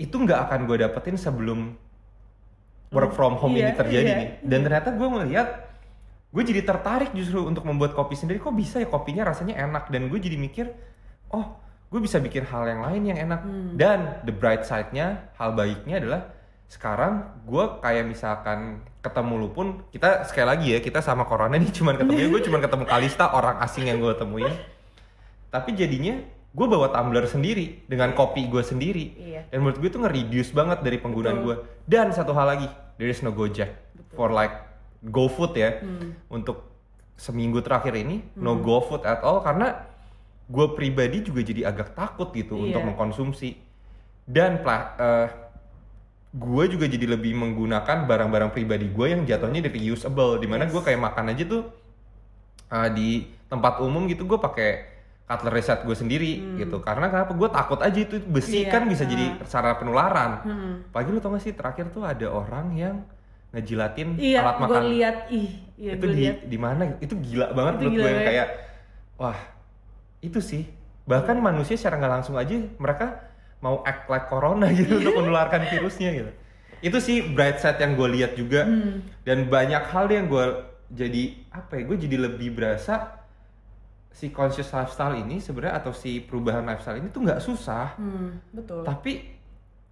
S1: Itu nggak akan gue dapetin sebelum work from home
S2: Iya,
S1: ini terjadi
S2: iya.
S1: nih. Dan ternyata gue melihat gue jadi tertarik justru untuk membuat kopi sendiri. Kok bisa ya kopinya rasanya enak dan gue jadi mikir, oh gue bisa bikin hal yang lain yang enak.
S2: Hmm.
S1: Dan the bright side-nya, hal baiknya adalah sekarang gue kayak misalkan ketemu lu pun kita sekali lagi ya kita sama corona nih cuman ketemunya gue cuman ketemu Kalista orang asing yang gue temuin. Tapi jadinya gue bawa tumbler sendiri dengan kopi gue sendiri.
S2: Iya.
S1: dan menurut gue itu nge-reduce banget dari penggunaan gue dan satu hal lagi there is no Gojek for like GoFood ya.
S2: Hmm.
S1: untuk seminggu terakhir ini no GoFood at all karena gue pribadi juga jadi agak takut gitu
S2: Iya.
S1: untuk mengkonsumsi. Dan pla- eh, gue juga jadi lebih menggunakan barang-barang pribadi gue yang jatuhnya dari reusable di mana gue kayak makan aja tuh eh, di tempat umum gitu gue pakai cutlery set gue sendiri gitu. Karena kenapa? Gue takut aja itu besi
S2: Hmm. Iya,
S1: kan bisa jadi sarana penularan.
S2: Hmm.
S1: pagi lu tau gak sih terakhir tuh ada orang yang ngejilatin
S2: Iya,
S1: alat
S2: gue
S1: makan.
S2: lihat. Ih, iya
S1: itu di
S2: lihat.
S1: di mana? Itu gila banget
S2: Itu
S1: menurut gue yang kayak wah itu sih. Bahkan manusia secara nggak langsung aja mereka mau act like corona gitu untuk menularkan virusnya gitu itu sih bright side yang gue lihat juga
S2: Hmm.
S1: dan banyak hal yang gue jadi apa ya gue jadi lebih berasa si conscious lifestyle ini sebenarnya atau si perubahan lifestyle ini tuh nggak susah
S2: Hmm, betul.
S1: tapi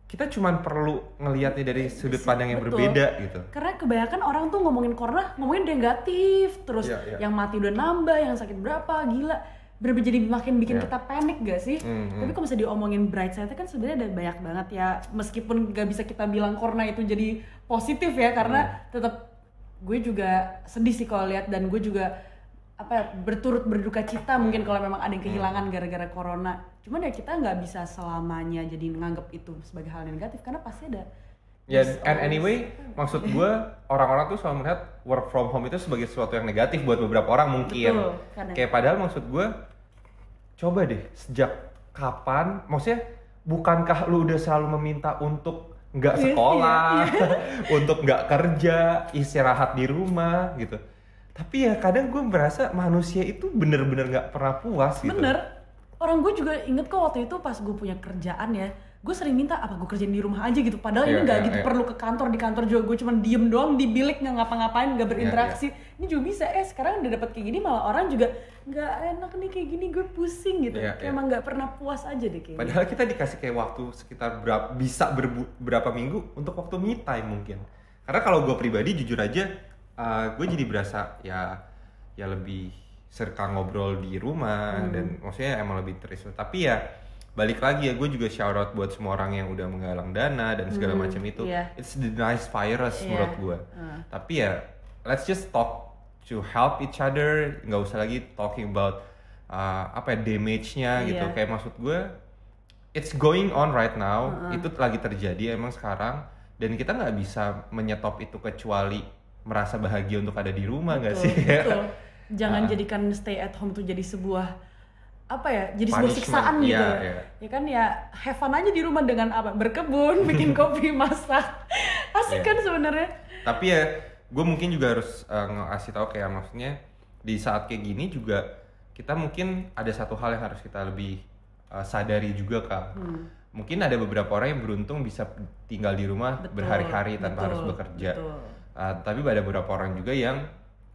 S1: kita cuman perlu ngelihatnya dari sudut pandang yang
S2: Betul.
S1: berbeda gitu
S2: Karena kebanyakan orang tuh ngomongin corona, ngomongin negatif, terus
S1: Iya, iya.
S2: yang mati udah nambah, yang sakit berapa, gila. Bener-bener jadi makin bikin
S1: Iya.
S2: kita panik gak sih?
S1: Hmm, hmm.
S2: Tapi kalau misalnya diomongin bright side kan sebenarnya ada banyak banget ya. Meskipun gak bisa kita bilang corona itu jadi positif ya, karena
S1: Hmm.
S2: tetap gue juga sedih sih kalau lihat dan gue juga apa ya, berturut berduka cita mungkin kalau memang ada yang kehilangan
S1: Hmm.
S2: gara-gara corona. Cuman ya kita nggak bisa selamanya jadi nganggap itu sebagai hal yang negatif karena pasti ada
S1: Ya,
S2: There's
S1: and anyway, maksud gue orang-orang tuh selalu melihat work from home itu sebagai sesuatu yang negatif buat beberapa orang mungkin.
S2: Betul, karena-
S1: Kayak padahal maksud gue, coba deh sejak kapan, maksudnya bukankah lu udah selalu meminta untuk nggak
S2: Iya,
S1: sekolah, untuk nggak kerja, istirahat di rumah gitu. Tapi ya kadang gue merasa manusia itu bener-bener nggak pernah puas gitu.
S2: Bener. Orang gue juga inget kok waktu itu pas gue punya kerjaan ya, gue sering minta apa gue kerjain di rumah aja gitu. Padahal
S1: Iya,
S2: ini nggak
S1: iya,
S2: gitu
S1: iya.
S2: perlu ke kantor di kantor juga gue cuman diem doang di bilik nggak ngapa-ngapain nggak berinteraksi.
S1: Iya,
S2: Ini juga bisa. Eh sekarang udah dapet kayak gini malah orang juga nggak enak nih kayak gini gue pusing gitu.
S1: Iya,
S2: Kayak
S1: iya.
S2: emang nggak pernah puas aja deh kayaknya.
S1: Padahal kita dikasih kayak waktu sekitar berapa bisa berbu- berapa minggu untuk waktu me time mungkin. Karena kalau gue pribadi jujur aja, gue jadi berasa ya ya lebih serka ngobrol di rumah
S2: Hmm.
S1: dan maksudnya emang lebih terus. Tapi ya balik lagi ya gue juga shout out buat semua orang yang udah menggalang dana dan segala
S2: Hmm,
S1: macam itu.
S2: iya.
S1: It's the nice virus
S2: Iya.
S1: menurut gue.
S2: Hmm.
S1: Tapi ya let's just talk to help each other, nggak usah lagi talking about uh, apa ya damage-nya gitu.
S2: Iya.
S1: Kayak maksud gue it's going on right now. Itu lagi terjadi emang sekarang dan kita nggak bisa menyetop itu kecuali merasa bahagia untuk ada di rumah nggak sih?
S2: betul. jangan
S1: Ah.
S2: jadikan stay at home itu jadi sebuah apa ya jadi sebuah siksaan gitu
S1: iya,
S2: ya.
S1: iya.
S2: ya kan ya have fun aja di rumah dengan apa berkebun bikin kopi masak asik
S1: Iya.
S2: kan sebenarnya
S1: tapi ya gue mungkin juga harus uh, ngasih tahu kayak maksudnya di saat kayak gini juga kita mungkin ada satu hal yang harus kita lebih uh, sadari juga kak
S2: Hmm.
S1: mungkin ada beberapa orang yang beruntung bisa tinggal di rumah berhari-hari tanpa
S2: betul,
S1: harus bekerja
S2: betul.
S1: Uh, tapi ada beberapa orang juga yang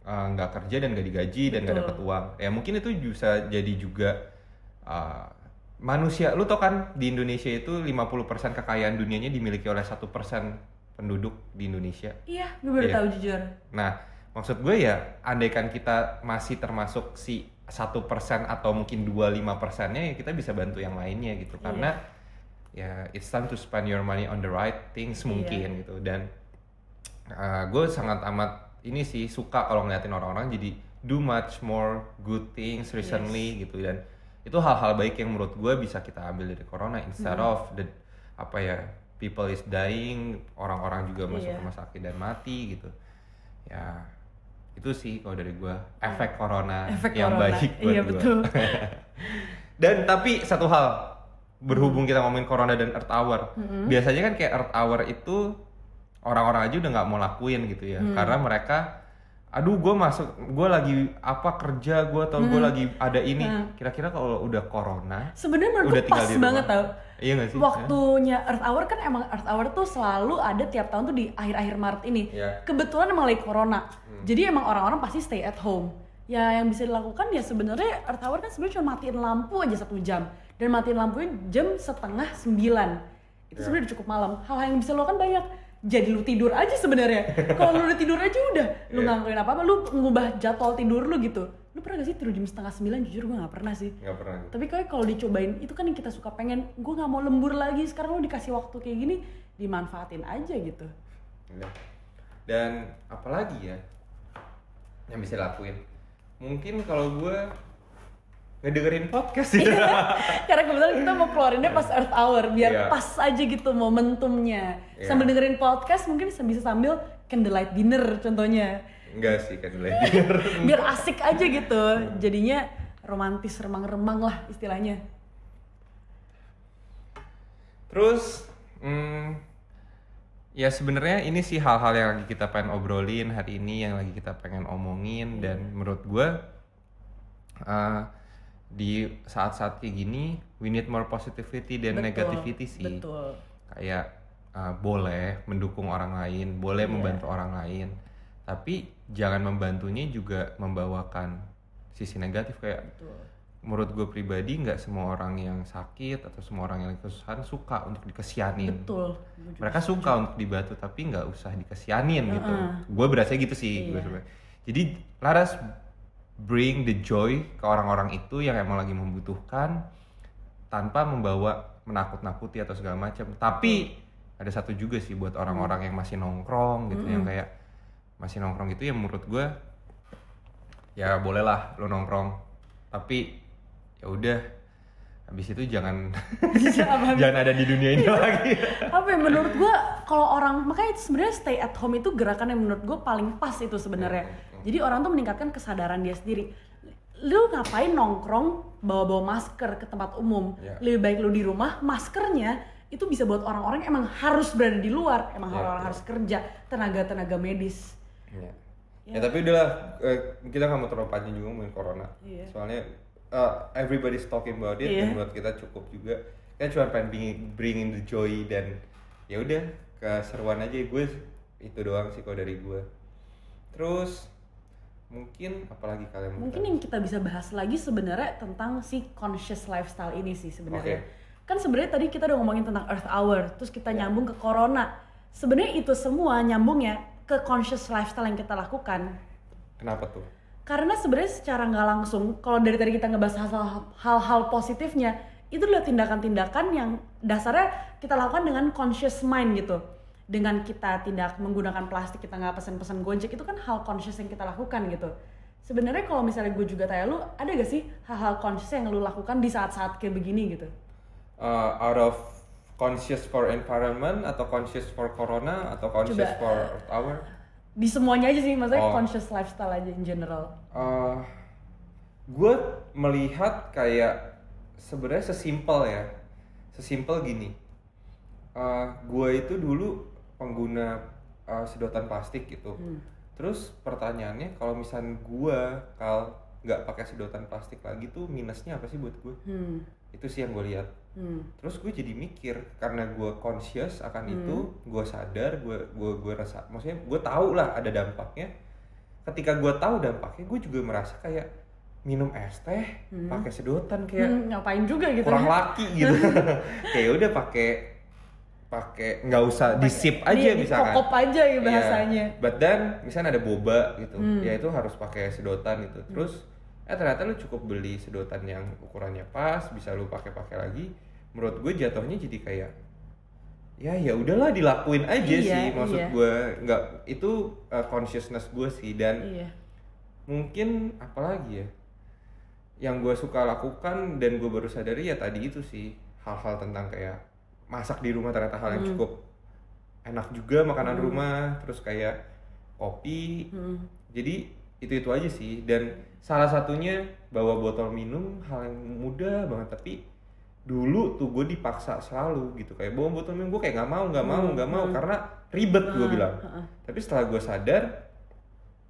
S1: uh, nggak kerja dan nggak digaji dan nggak
S2: Betul.
S1: dapat uang ya mungkin itu bisa jadi juga uh, manusia lu tau kan di Indonesia itu 50% kekayaan dunianya dimiliki oleh satu persen penduduk di Indonesia
S2: iya gue baru
S1: Iya.
S2: tahu jujur
S1: Nah, maksud gue ya, andaikan kita masih termasuk si satu persen atau mungkin dua lima persennya, ya kita bisa bantu yang lainnya gitu. Karena ya it's time to spend your money on the right things
S2: Iya.
S1: mungkin gitu. Dan uh, gue sangat amat ini sih suka kalau ngeliatin orang-orang jadi do much more good things recently gitu dan itu hal-hal baik yang menurut gue bisa kita ambil dari corona instead
S2: Hmm.
S1: of the apa ya people is dying orang-orang juga masuk
S2: Iya.
S1: rumah sakit dan mati gitu ya itu sih kalau dari gue efek corona
S2: Efek
S1: yang
S2: corona.
S1: baik buat
S2: Iya, betul.
S1: dan tapi satu hal berhubung kita ngomongin corona dan earth hour
S2: Mm-hmm.
S1: biasanya kan kayak earth hour itu orang-orang aja udah nggak mau lakuin gitu ya
S2: Hmm.
S1: karena mereka aduh gue masuk gue lagi apa kerja gue atau
S2: Hmm.
S1: gue lagi ada ini kira-kira kalau udah corona
S2: sebenarnya
S1: Udah tinggal
S2: pas
S1: di rumah.
S2: banget tau
S1: iya gak sih
S2: waktunya Earth Hour kan emang Earth Hour tuh selalu ada tiap tahun tuh di akhir-akhir Maret ini.
S1: Iya.
S2: Kebetulan emang lagi corona.
S1: Hmm.
S2: Jadi emang orang-orang pasti stay at home. Ya yang bisa dilakukan ya sebenarnya Earth Hour kan sebenarnya cuma matiin lampu aja satu jam dan matiin lampunya jam setengah sembilan. Itu
S1: Iya.
S2: sebenarnya udah cukup malam. Hal yang bisa lo kan banyak. Jadi lu tidur aja sebenarnya. Kalau lu udah tidur aja udah, lu nggak ngelakuin apa-apa, lu ngubah jadwal tidur lu gitu. Lu pernah gak sih tidur jam setengah sembilan? Jujur gue nggak pernah sih.
S1: nggak pernah gitu.
S2: Tapi kayak kalau dicobain itu kan yang kita suka pengen gue nggak mau lembur lagi sekarang lo dikasih waktu kayak gini dimanfaatin aja gitu.
S1: Iya. dan apalagi ya yang bisa dilakuin mungkin kalau gue ngedengerin podcast sih
S2: Karena kebetulan kita mau keluarinnya pas Earth Hour biar
S1: Iya.
S2: pas aja gitu momentumnya.
S1: Iya.
S2: Sambil dengerin podcast mungkin bisa sambil candlelight dinner contohnya.
S1: enggak sih kan lagi
S2: Biar asik aja gitu. Jadinya romantis remang-remang lah istilahnya.
S1: Terus, hmm, ya sebenarnya ini sih hal-hal yang lagi kita pengen obrolin hari ini, yang lagi kita pengen omongin dan menurut gue uh, di saat-saat kayak gini, we need more positivity dan
S2: Betul,
S1: negativity sih.
S2: Betul.
S1: Kayak uh, boleh mendukung orang lain, boleh
S2: Iya.
S1: membantu orang lain, tapi jangan membantunya juga membawakan sisi negatif kayak
S2: Betul.
S1: menurut gue pribadi nggak semua orang yang sakit atau semua orang yang kesusahan suka untuk dikesianin.
S2: Betul. Juga
S1: Mereka suka untuk dibantu tapi nggak usah dikesianin gitu.
S2: Heeh.
S1: Gue berasa gitu sih.
S2: Iya.
S1: gua sebenarnya. Jadi us bring the joy ke orang-orang itu yang emang lagi membutuhkan tanpa membawa menakut-nakuti atau segala macam. Tapi ada satu juga sih buat orang-orang yang masih nongkrong gitu yang kayak masih nongkrong itu yang menurut gue ya bolehlah lo nongkrong. Tapi ya udah habis itu jangan jangan ada di dunia ini lagi.
S2: Apa ya menurut gua kalau orang makanya sebenarnya stay at home itu gerakan yang menurut gua paling pas itu sebenarnya jadi orang tuh meningkatkan kesadaran dia sendiri lu ngapain nongkrong bawa-bawa masker ke tempat umum
S1: Ya.
S2: lebih baik lu di rumah maskernya itu bisa buat orang-orang emang harus berada di luar emang
S1: Ya,
S2: orang-orang
S1: ya.
S2: harus kerja tenaga-tenaga medis
S1: ya. ya tapi udahlah eh, kita nggak mau terlalu panjang juga ngomongin corona
S2: Iya.
S1: soalnya uh, everybody's talking about it
S2: Iya.
S1: dan buat kita cukup juga kan cuma pengen bring, bring in the joy dan ya udah keseruan aja gue itu doang sih kalau dari gue terus mungkin apalagi kalian
S2: Mungkin yang kita bisa bahas lagi sebenarnya tentang si conscious lifestyle ini sih sebenarnya. Kan sebenarnya tadi kita udah ngomongin tentang Earth Hour, terus kita
S1: Ya.
S2: nyambung ke Corona. Sebenarnya itu semua nyambungnya ke conscious lifestyle yang kita lakukan.
S1: kenapa tuh
S2: Karena sebenarnya secara nggak langsung, kalau dari tadi kita ngebahas hal- hal-hal positifnya, itu adalah tindakan-tindakan yang dasarnya kita lakukan dengan conscious mind gitu. Dengan kita tidak menggunakan plastik, kita nggak pesen-pesen gojek, itu kan hal conscious yang kita lakukan gitu. Sebenarnya kalau misalnya gue juga tanya lu, ada gak sih hal-hal conscious yang lu lakukan di saat-saat kayak begini gitu?
S1: Uh, out of conscious for environment atau conscious for corona atau conscious
S2: Coba,
S1: for hour
S2: di semuanya aja sih maksudnya
S1: Oh.
S2: conscious lifestyle aja in general
S1: Eh, gue melihat kayak sebenarnya sesimpel ya, sesimpel gini. Eh, gue itu dulu pengguna eh, sedotan plastik gitu.
S2: Hmm.
S1: Terus pertanyaannya kalau misalnya gue kalau nggak pakai sedotan plastik lagi tuh minusnya apa sih buat gue?
S2: hmm.
S1: Itu sih yang gue lihat.
S2: Hmm.
S1: Terus gue jadi mikir karena gue conscious akan
S2: Hmm.
S1: itu, gue sadar, gue gue gue rasa, maksudnya gue tahu lah ada dampaknya. Ketika gue tahu dampaknya, gue juga merasa kayak minum es teh
S2: Hmm.
S1: pakai sedotan kayak
S2: Hmm, ngapain juga gitu
S1: kurang
S2: ya.
S1: laki gitu. kayak udah pakai pakai nggak usah di sip aja
S2: di,
S1: misalkan.
S2: kokop aja ya
S1: Iya.
S2: bahasanya
S1: But then misalnya ada boba gitu,
S2: Hmm.
S1: ya itu harus pakai sedotan gitu. Terus eh ternyata lu cukup beli sedotan yang ukurannya pas, bisa lu pakai-pakai lagi. Menurut gue jatuhnya jadi kayak ya ya udahlah dilakuin aja
S2: Iya,
S1: sih. Maksud
S2: iya.
S1: gue nggak itu uh, consciousness gue sih dan
S2: iya
S1: mungkin apalagi ya yang gue suka lakukan dan gue baru sadari ya tadi itu sih hal-hal tentang kayak masak di rumah ternyata hal yang
S2: Hmm.
S1: cukup enak juga makanan
S2: Hmm.
S1: rumah terus kayak kopi
S2: Hmm.
S1: jadi itu itu aja sih dan salah satunya bawa botol minum hal yang mudah banget tapi dulu tuh gue dipaksa selalu gitu kayak bawa botol minum gue kayak nggak mau nggak mau
S2: Hmm,
S1: nggak mau
S2: hmm.
S1: karena ribet gue
S2: Ah,
S1: bilang
S2: ah.
S1: tapi setelah gue sadar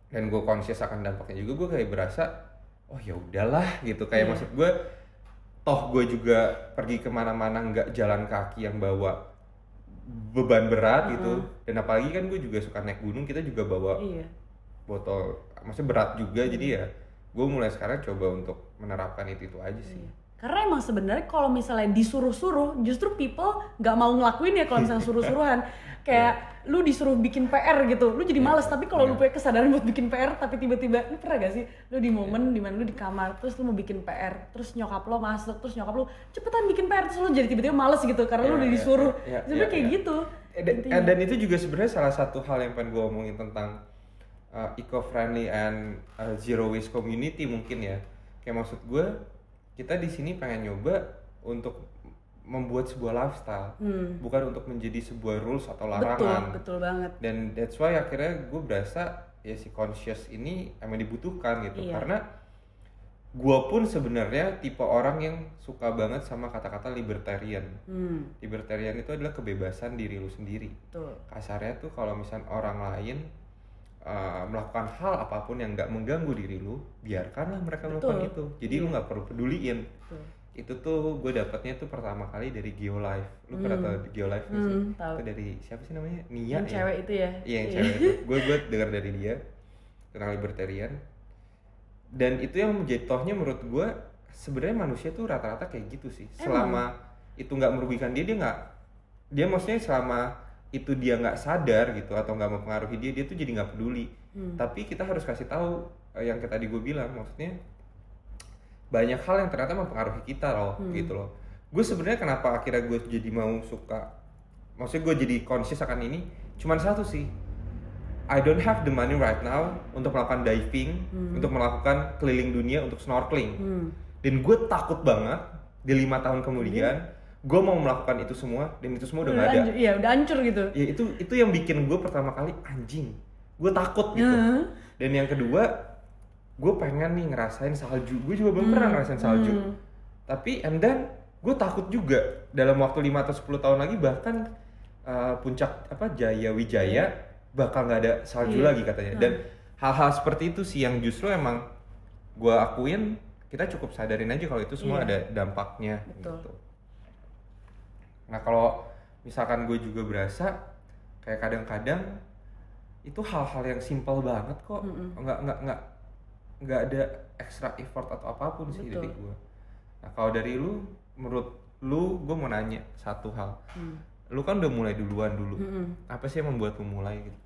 S1: dan gue conscious akan dampaknya juga gue kayak berasa oh ya udahlah gitu kayak
S2: Iya.
S1: maksud gue toh gue juga pergi ke mana-mana nggak jalan kaki yang bawa beban berat gitu. Dan apalagi kan gue juga suka naik gunung kita juga bawa
S2: iya.
S1: botol maksudnya berat juga. Jadi ya gue mulai sekarang coba untuk menerapkan itu itu aja sih.
S2: Iya. Karena emang sebenarnya kalau misalnya disuruh-suruh, justru people nggak mau ngelakuin ya kalau misalnya suruh-suruhan. Kayak lu disuruh bikin PR gitu, lu jadi
S1: Iya.
S2: males. Tapi kalau lu
S1: Iya.
S2: punya kesadaran buat bikin PR, tapi tiba-tiba, lu pernah gak sih? Lu di momen di mana lu di kamar, terus lu mau bikin PR, terus nyokap lo masuk, terus nyokap lu cepetan bikin PR, terus lu jadi tiba-tiba males gitu karena lu
S1: Iya,
S2: udah disuruh.
S1: iya,
S2: Sebenarnya
S1: iya,
S2: kayak
S1: iya.
S2: gitu.
S1: Eh, dan,
S2: intinya.
S1: dan itu juga sebenarnya salah satu hal yang pengen gue omongin tentang uh, eco-friendly and uh, zero waste community mungkin ya. Kayak maksud gue, kita di sini pengen nyoba untuk membuat sebuah lifestyle,
S2: Hmm.
S1: bukan untuk menjadi sebuah rules atau
S2: Betul,
S1: larangan.
S2: betul banget.
S1: Dan that's why akhirnya gue berasa ya si conscious ini emang dibutuhkan gitu,
S2: Iya.
S1: karena gue pun sebenarnya tipe orang yang suka banget sama kata-kata libertarian.
S2: Hmm,
S1: Libertarian itu adalah kebebasan diri lu sendiri
S2: betul.
S1: kasarnya tuh kalau misalnya orang lain uh, melakukan hal apa pun yang nggak mengganggu diri lu biarkanlah mereka melakukan
S2: Betul.
S1: itu jadi lu
S2: Iya.
S1: nggak perlu peduliin
S2: betul.
S1: itu tuh gue dapetnya tuh pertama kali dari Geolife lu pernah
S2: Hmm.
S1: tau Geolife nggak sih
S2: Hmm, tahu.
S1: itu dari siapa sih namanya Nia
S2: Yang
S1: ya
S2: cewek itu ya?
S1: iya yang cewek itu gue gue dengar dari dia tentang libertarian dan itu yang menjadi tohnya menurut gue sebenarnya manusia tuh rata-rata kayak gitu sih
S2: Emang?
S1: selama itu nggak merugikan dia dia nggak dia maksudnya selama itu dia nggak sadar gitu atau nggak mempengaruhi dia dia tuh jadi nggak peduli
S2: Hmm.
S1: tapi kita harus kasih tahu eh, yang tadi gue bilang maksudnya banyak hal yang ternyata mempengaruhi kita loh
S2: Hmm.
S1: gitu loh gue sebenarnya kenapa akhirnya gue jadi mau suka maksudnya gue jadi conscious akan ini cuman satu sih I don't have the money right now untuk melakukan diving
S2: Hmm.
S1: untuk melakukan keliling dunia untuk snorkeling
S2: Hmm.
S1: dan gue takut banget di lima tahun kemudian gue mau melakukan itu semua dan itu semua udah nggak ada
S2: hancur- Iya, udah hancur gitu.
S1: ya itu itu yang bikin gue pertama kali anjing gue takut gitu
S2: Heeh.
S1: dan yang kedua gue pengen nih ngerasain salju gue juga belum pernah ngerasain salju
S2: Hmm.
S1: tapi and then gue takut juga dalam waktu 5 atau 10 tahun lagi bahkan uh, puncak apa Jaya Wijaya bakal nggak ada salju
S2: Iya.
S1: lagi katanya dan hal-hal seperti itu sih yang justru emang gue akuin kita cukup sadarin aja kalau itu semua
S2: Iya.
S1: ada dampaknya
S2: Betul.
S1: gitu. Nah kalau misalkan gue juga berasa kayak kadang-kadang itu hal-hal yang simpel banget kok,
S2: Mm-mm.
S1: nggak nggak nggak nggak ada extra effort atau apa pun sih
S2: Betul.
S1: dari gue. Nah kalau dari lu, menurut lu, gue mau nanya satu hal.
S2: Hmm.
S1: Lu kan udah mulai duluan dulu.
S2: Mm-mm.
S1: Apa sih yang membuat lu mulai gitu?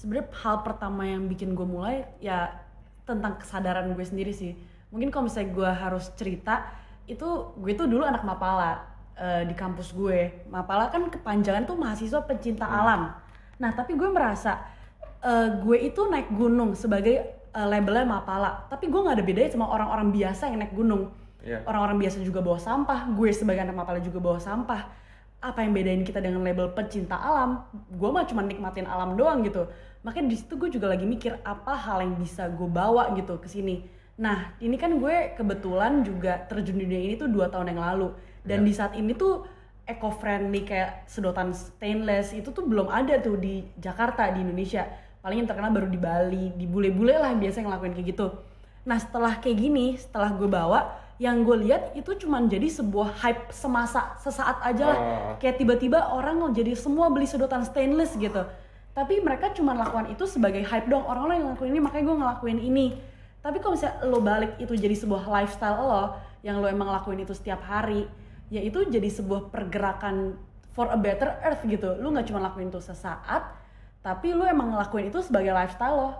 S2: sebenarnya hal pertama yang bikin gue mulai ya tentang kesadaran gue sendiri sih mungkin kalau misalnya gue harus cerita itu gue tuh dulu anak Mapala eh, di kampus gue. Mapala kan kepanjangan tuh mahasiswa pencinta alam. Nah tapi gue merasa eh, gue itu naik gunung sebagai eh, labelnya Mapala. Tapi gue nggak ada bedanya sama orang-orang biasa yang naik gunung.
S1: Iya.
S2: orang-orang biasa juga bawa sampah. Gue sebagai anak Mapala juga bawa sampah. Apa yang bedain kita dengan label pecinta alam? Gue mah cuma nikmatin alam doang gitu. Makanya di situ gue juga lagi mikir apa hal yang bisa gue bawa gitu ke sini? Nah ini kan gue kebetulan juga terjun di dunia ini tuh dua tahun yang lalu dan
S1: Ya.
S2: di saat ini tuh eco friendly kayak sedotan stainless itu tuh belum ada tuh di Jakarta di Indonesia. Paling yang terkenal baru di Bali di bule-bule lah yang biasa ngelakuin kayak gitu. Nah setelah kayak gini setelah gue bawa yang gue lihat itu cuman jadi sebuah hype semasa sesaat aja lah.
S1: Oh.
S2: kayak tiba-tiba orang jadi semua beli sedotan stainless gitu. Tapi mereka cuma lakukan itu sebagai hype dong. Orang-orang yang ngelakuin ini makanya gue ngelakuin ini. Tapi kalau misalnya lo balik itu jadi sebuah lifestyle lo yang lo emang lakuin itu setiap hari ya itu jadi sebuah pergerakan for a better earth gitu lo nggak cuma lakuin itu sesaat tapi lo emang ngelakuin itu sebagai lifestyle lo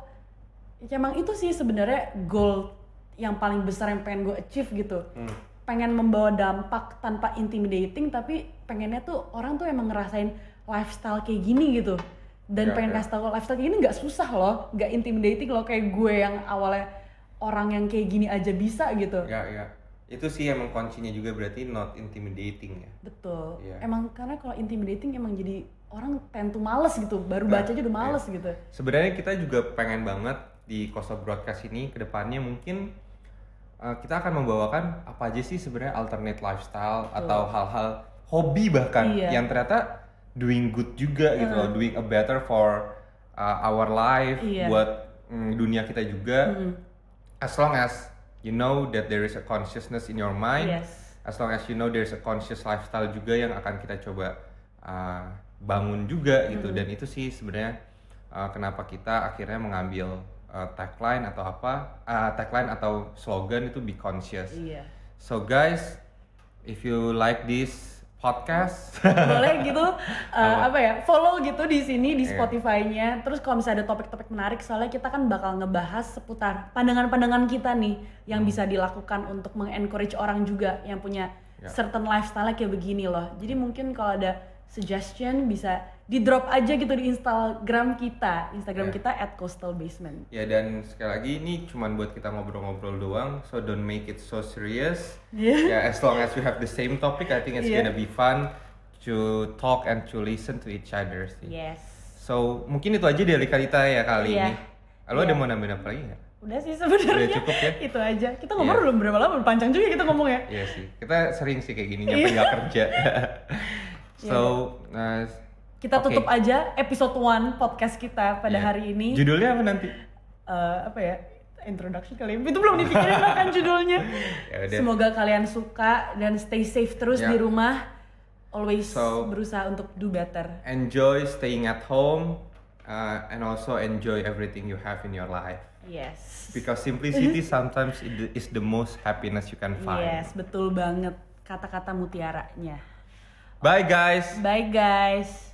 S2: ya emang itu sih sebenarnya goal yang paling besar yang pengen gue achieve gitu
S1: Hmm.
S2: pengen membawa dampak tanpa intimidating tapi pengennya tuh orang tuh emang ngerasain lifestyle kayak gini gitu dan
S1: Ya,
S2: pengen
S1: ya.
S2: kasih tau lifestyle kayak gini nggak susah loh nggak intimidating loh kayak gue yang awalnya orang yang kayak gini aja bisa gitu
S1: Ya, ya. Itu sih emang kuncinya juga berarti not intimidating ya.
S2: betul
S1: Iya.
S2: emang karena kalau intimidating emang jadi orang tend to males gitu baru
S1: Nah,
S2: baca aja udah males
S1: iya.
S2: gitu
S1: Sebenarnya kita juga pengen banget di Koso Broadcast ini ke depannya mungkin uh, kita akan membawakan apa aja sih sebenarnya alternate lifestyle atau hal-hal hobi bahkan
S2: Iya.
S1: yang ternyata doing good juga gitu loh, doing a better for uh, our life
S2: Iya.
S1: buat mm, dunia kita juga.
S2: Mm-mm.
S1: As long as you know that there is a consciousness in your mind,
S2: yes.
S1: as long as you know there's a conscious lifestyle juga yang akan kita coba uh, bangun juga gitu. Dan itu sih sebenarnya uh, kenapa kita akhirnya mengambil uh, tagline atau apa uh, tagline atau slogan itu be conscious.
S2: Iya.
S1: So guys if you like this podcast
S2: boleh gitu uh,
S1: Apa?
S2: ya follow gitu di sini di
S1: Iya.
S2: Spotify-nya terus kalau misalnya ada topik-topik menarik soalnya kita kan bakal ngebahas seputar pandangan-pandangan kita nih yang bisa dilakukan untuk mengencourage orang juga yang punya
S1: Ya.
S2: certain lifestyle kayak begini loh jadi mungkin kalau ada suggestion bisa di drop aja gitu di Instagram kita Instagram
S1: Ya.
S2: kita at coastal basement
S1: ya dan sekali lagi ini cuman buat kita ngobrol-ngobrol doang so don't make it so serious
S2: Iya.
S1: ya as long as we have the same topic I think it's
S2: Iya.
S1: gonna be fun to talk and to listen to each other sih
S2: yes
S1: So mungkin itu aja dari kita ya kali
S2: Iya.
S1: ini. Lo ada
S2: Iya.
S1: mau nambahin apa lagi nggak?
S2: udah sih sebenarnya
S1: Udah cukup ya?
S2: itu aja kita ngobrol
S1: Iya.
S2: belum berapa lama panjang juga kita ngomong ya
S1: Iya sih, kita sering sih kayak gini nyampe
S2: Iya.
S1: nggak kerja. so, uh,
S2: kita
S1: Oke.
S2: tutup aja episode 1 podcast kita pada
S1: Iya.
S2: hari ini
S1: judulnya apa nanti?
S2: Eh, apa ya introduction kali ya. itu belum dipikirin bahkan judulnya
S1: Ya udah.
S2: semoga kalian suka dan stay safe terus
S1: Ya.
S2: di rumah always
S1: So-
S2: berusaha untuk do better
S1: Enjoy staying at home uh, and also enjoy everything you have in your life.
S2: yes
S1: Because simplicity sometimes is the most happiness you can find.
S2: yes betul banget kata-kata mutiaranya
S1: Bye guys.
S2: bye guys